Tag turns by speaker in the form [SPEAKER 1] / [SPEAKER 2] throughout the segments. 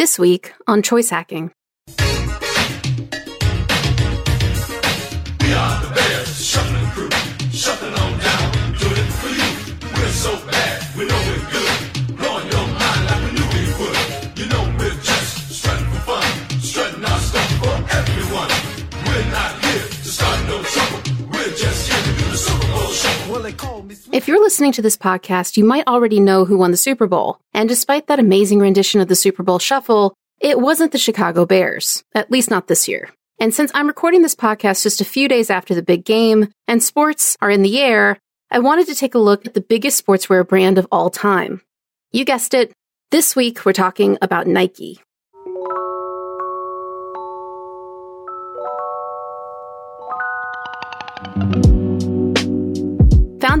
[SPEAKER 1] This week on Choice Hacking. If you're listening to this podcast, you might already know who won the Super Bowl. And despite that amazing rendition of the Super Bowl Shuffle, it wasn't the Chicago Bears, at least not this year. And since I'm recording this podcast just a few days after the big game and sports are in the air, I wanted to take a look at the biggest sportswear brand of all time. You guessed it. This week, we're talking about Nike.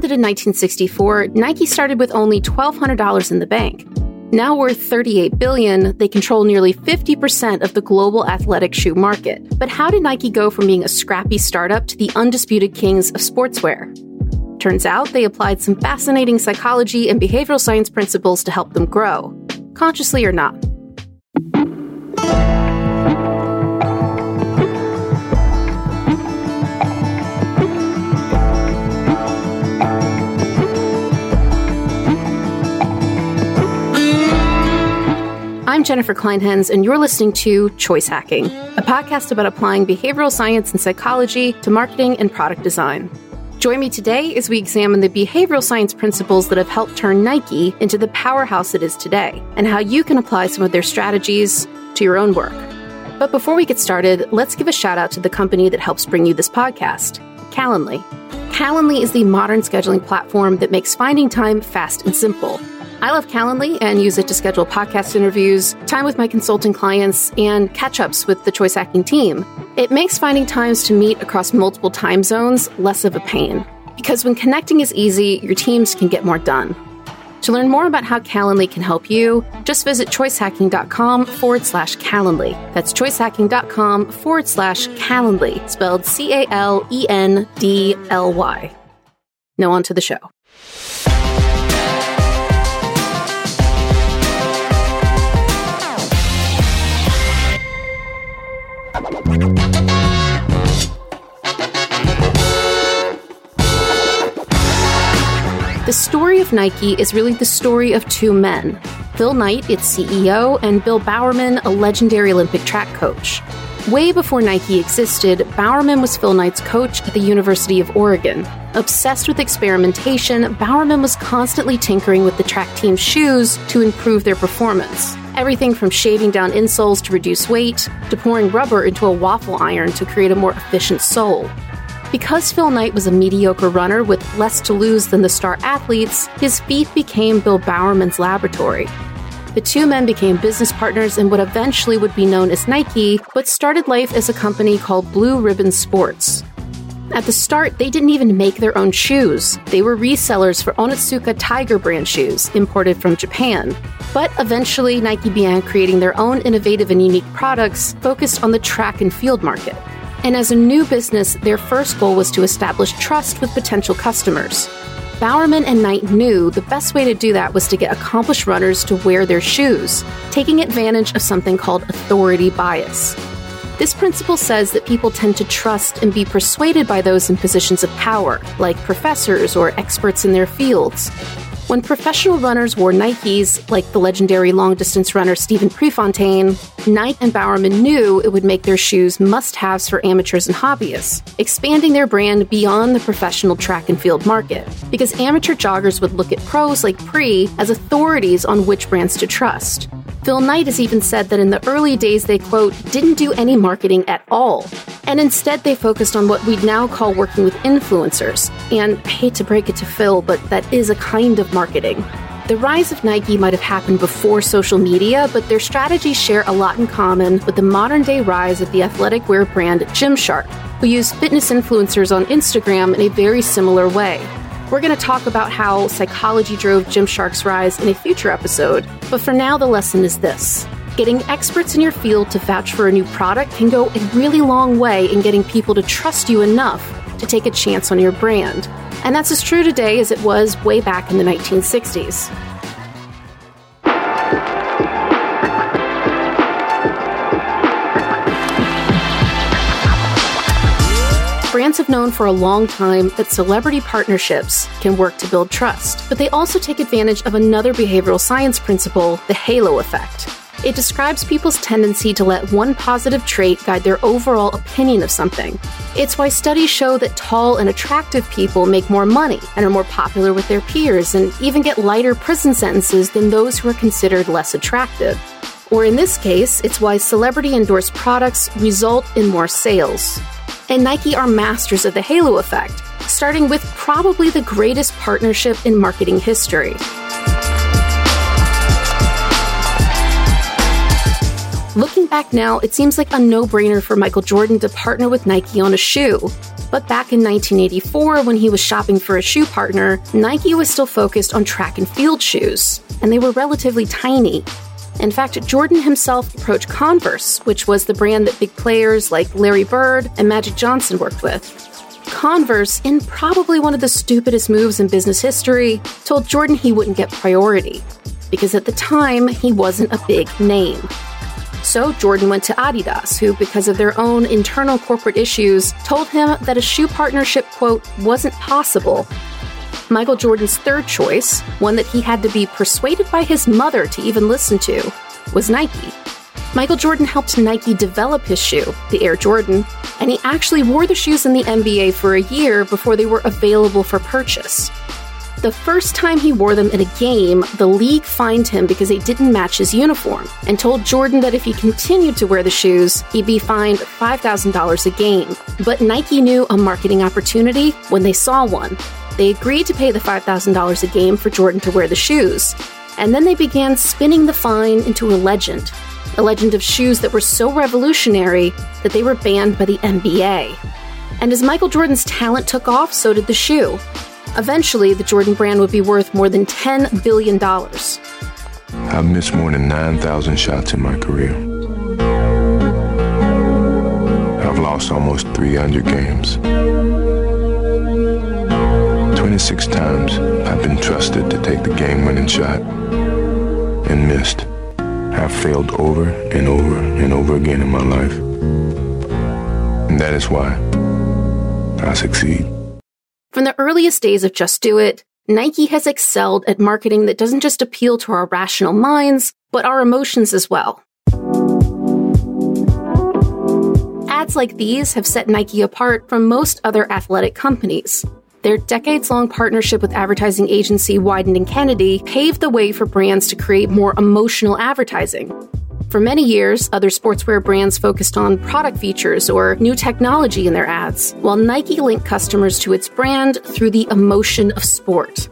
[SPEAKER 1] Founded in 1964, Nike started with only $1,200 in the bank. Now worth 38 billion, they control nearly 50% of the global athletic shoe market. But how did Nike go from being a scrappy startup to the undisputed kings of sportswear? Turns out they applied some fascinating psychology and behavioral science principles to help them grow, consciously or not. I'm Jennifer Clinehens, and you're listening to Choice Hacking, a podcast about applying behavioral science and psychology to marketing and product design. Join me today as we examine the behavioral science principles that have helped turn Nike into the powerhouse it is today, and how you can apply some of their strategies to your own work. But before we get started, let's give a shout out to the company that helps bring you this podcast, Calendly. Calendly is the modern scheduling platform that makes finding time fast and simple. I love Calendly and use it to schedule podcast interviews, time with my consulting clients, and catch ups with the Choice Hacking team. It makes finding times to meet across multiple time zones less of a pain. Because when connecting is easy, your teams can get more done. To learn more about how Calendly can help you, just visit choicehacking.com forward slash Calendly. That's choicehacking.com forward slash Calendly, spelled C A L E N D L Y. Now on to the show. The story of Nike is really the story of two men Phil Knight, its CEO, and Bill Bowerman, a legendary Olympic track coach. Way before Nike existed, Bowerman was Phil Knight's coach at the University of Oregon. Obsessed with experimentation, Bowerman was constantly tinkering with the track team's shoes to improve their performance. Everything from shaving down insoles to reduce weight, to pouring rubber into a waffle iron to create a more efficient sole. Because Phil Knight was a mediocre runner with less to lose than the star athletes, his feet became Bill Bowerman's laboratory. The two men became business partners in what eventually would be known as Nike, but started life as a company called Blue Ribbon Sports. At the start, they didn't even make their own shoes. They were resellers for Onitsuka Tiger brand shoes, imported from Japan. But eventually, Nike began creating their own innovative and unique products focused on the track and field market. And as a new business, their first goal was to establish trust with potential customers. Bowerman and Knight knew the best way to do that was to get accomplished runners to wear their shoes, taking advantage of something called authority bias. This principle says that people tend to trust and be persuaded by those in positions of power, like professors or experts in their fields. When professional runners wore Nikes, like the legendary long distance runner Stephen Prefontaine, Knight and Bowerman knew it would make their shoes must haves for amateurs and hobbyists, expanding their brand beyond the professional track and field market. Because amateur joggers would look at pros like Pre as authorities on which brands to trust. Phil Knight has even said that in the early days they, quote, didn't do any marketing at all. And instead they focused on what we'd now call working with influencers. And I hate to break it to Phil, but that is a kind of marketing. The rise of Nike might have happened before social media, but their strategies share a lot in common with the modern day rise of the athletic wear brand Gymshark, who use fitness influencers on Instagram in a very similar way. We're going to talk about how psychology drove Gymshark's rise in a future episode, but for now, the lesson is this. Getting experts in your field to vouch for a new product can go a really long way in getting people to trust you enough to take a chance on your brand. And that's as true today as it was way back in the 1960s. Brands have known for a long time that celebrity partnerships can work to build trust, but they also take advantage of another behavioral science principle, the halo effect. It describes people's tendency to let one positive trait guide their overall opinion of something. It's why studies show that tall and attractive people make more money and are more popular with their peers and even get lighter prison sentences than those who are considered less attractive. Or in this case, it's why celebrity endorsed products result in more sales. And Nike are masters of the halo effect, starting with probably the greatest partnership in marketing history. Back now, it seems like a no brainer for Michael Jordan to partner with Nike on a shoe. But back in 1984, when he was shopping for a shoe partner, Nike was still focused on track and field shoes, and they were relatively tiny. In fact, Jordan himself approached Converse, which was the brand that big players like Larry Bird and Magic Johnson worked with. Converse, in probably one of the stupidest moves in business history, told Jordan he wouldn't get priority, because at the time, he wasn't a big name. So Jordan went to Adidas, who, because of their own internal corporate issues, told him that a shoe partnership, quote, wasn't possible. Michael Jordan's third choice, one that he had to be persuaded by his mother to even listen to, was Nike. Michael Jordan helped Nike develop his shoe, the Air Jordan, and he actually wore the shoes in the NBA for a year before they were available for purchase. The first time he wore them in a game, the league fined him because they didn't match his uniform and told Jordan that if he continued to wear the shoes, he'd be fined $5,000 a game. But Nike knew a marketing opportunity when they saw one. They agreed to pay the $5,000 a game for Jordan to wear the shoes. And then they began spinning the fine into a legend a legend of shoes that were so revolutionary that they were banned by the NBA. And as Michael Jordan's talent took off, so did the shoe. Eventually, the Jordan brand would be worth more than $10 billion.
[SPEAKER 2] I've missed more than 9,000 shots in my career. I've lost almost 300 games. 26 times I've been trusted to take the game winning shot and missed. I've failed over and over and over again in my life. And that is why I succeed.
[SPEAKER 1] From the earliest days of Just Do It, Nike has excelled at marketing that doesn't just appeal to our rational minds, but our emotions as well. Ads like these have set Nike apart from most other athletic companies. Their decades long partnership with advertising agency Wieden & Kennedy paved the way for brands to create more emotional advertising. For many years, other sportswear brands focused on product features or new technology in their ads, while Nike linked customers to its brand through the emotion of sport.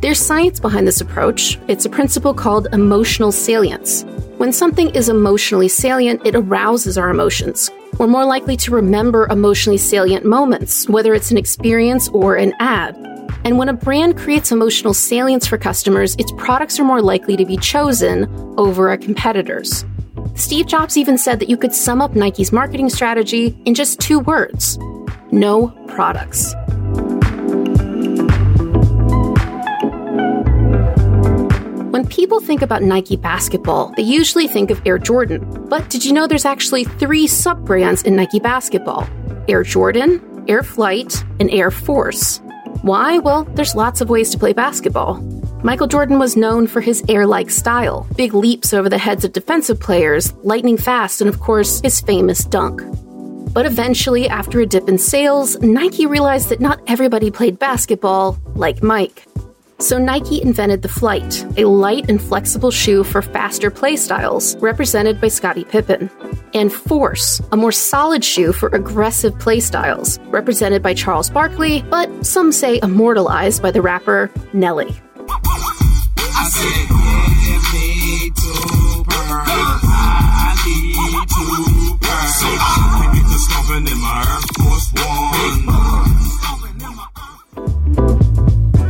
[SPEAKER 1] There's science behind this approach. It's a principle called emotional salience. When something is emotionally salient, it arouses our emotions. We're more likely to remember emotionally salient moments, whether it's an experience or an ad. And when a brand creates emotional salience for customers, its products are more likely to be chosen over a competitor's. Steve Jobs even said that you could sum up Nike's marketing strategy in just two words no products. When people think about Nike basketball, they usually think of Air Jordan. But did you know there's actually three sub brands in Nike basketball Air Jordan, Air Flight, and Air Force? Why? Well, there's lots of ways to play basketball. Michael Jordan was known for his air like style, big leaps over the heads of defensive players, lightning fast, and of course, his famous dunk. But eventually, after a dip in sales, Nike realized that not everybody played basketball like Mike. So Nike invented the Flight, a light and flexible shoe for faster play styles, represented by Scottie Pippen. And Force, a more solid shoe for aggressive play styles, represented by Charles Barkley, but some say immortalized by the rapper Nelly.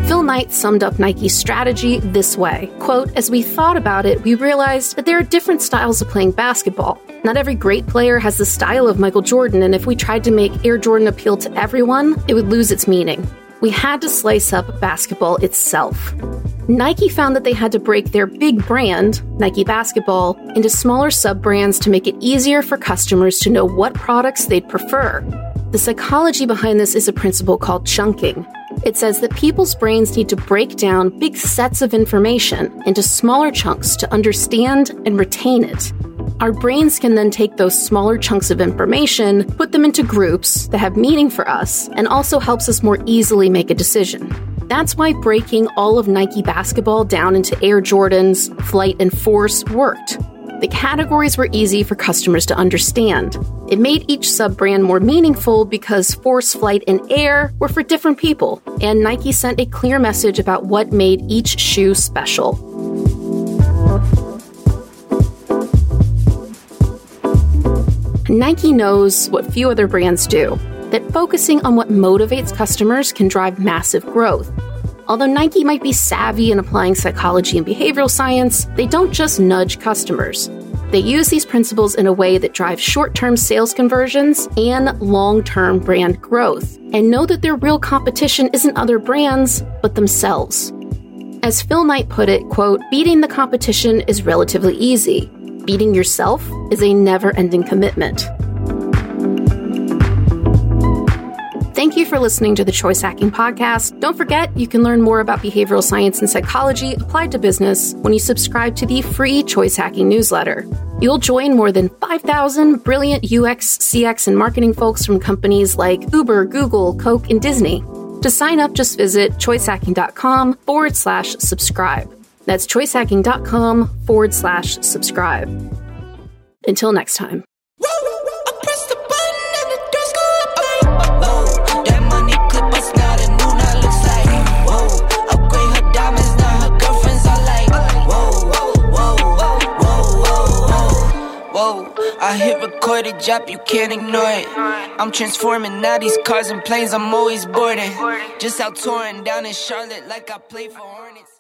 [SPEAKER 1] Phil Knight summed up Nike's strategy this way quote, As we thought about it, we realized that there are different styles of playing basketball. Not every great player has the style of Michael Jordan, and if we tried to make Air Jordan appeal to everyone, it would lose its meaning. We had to slice up basketball itself. Nike found that they had to break their big brand, Nike Basketball, into smaller sub brands to make it easier for customers to know what products they'd prefer. The psychology behind this is a principle called chunking. It says that people's brains need to break down big sets of information into smaller chunks to understand and retain it. Our brains can then take those smaller chunks of information, put them into groups that have meaning for us, and also helps us more easily make a decision. That's why breaking all of Nike basketball down into Air Jordans, Flight, and Force worked. The categories were easy for customers to understand. It made each sub brand more meaningful because Force, Flight, and Air were for different people, and Nike sent a clear message about what made each shoe special. Nike knows what few other brands do that focusing on what motivates customers can drive massive growth. Although Nike might be savvy in applying psychology and behavioral science, they don't just nudge customers. They use these principles in a way that drives short term sales conversions and long term brand growth, and know that their real competition isn't other brands, but themselves. As Phil Knight put it, quote, beating the competition is relatively easy beating yourself is a never ending commitment. Thank you for listening to the Choice Hacking Podcast. Don't forget, you can learn more about behavioral science and psychology applied to business when you subscribe to the free Choice Hacking newsletter. You'll join more than 5,000 brilliant UX, CX, and marketing folks from companies like Uber, Google, Coke, and Disney. To sign up, just visit choicehacking.com forward slash subscribe. That's choicehacking.com forward slash subscribe. Until next time.
[SPEAKER 3] Record a you can't ignore it. I'm transforming now these cars and planes, I'm always boarding. Just out touring down in Charlotte like I play for Hornets.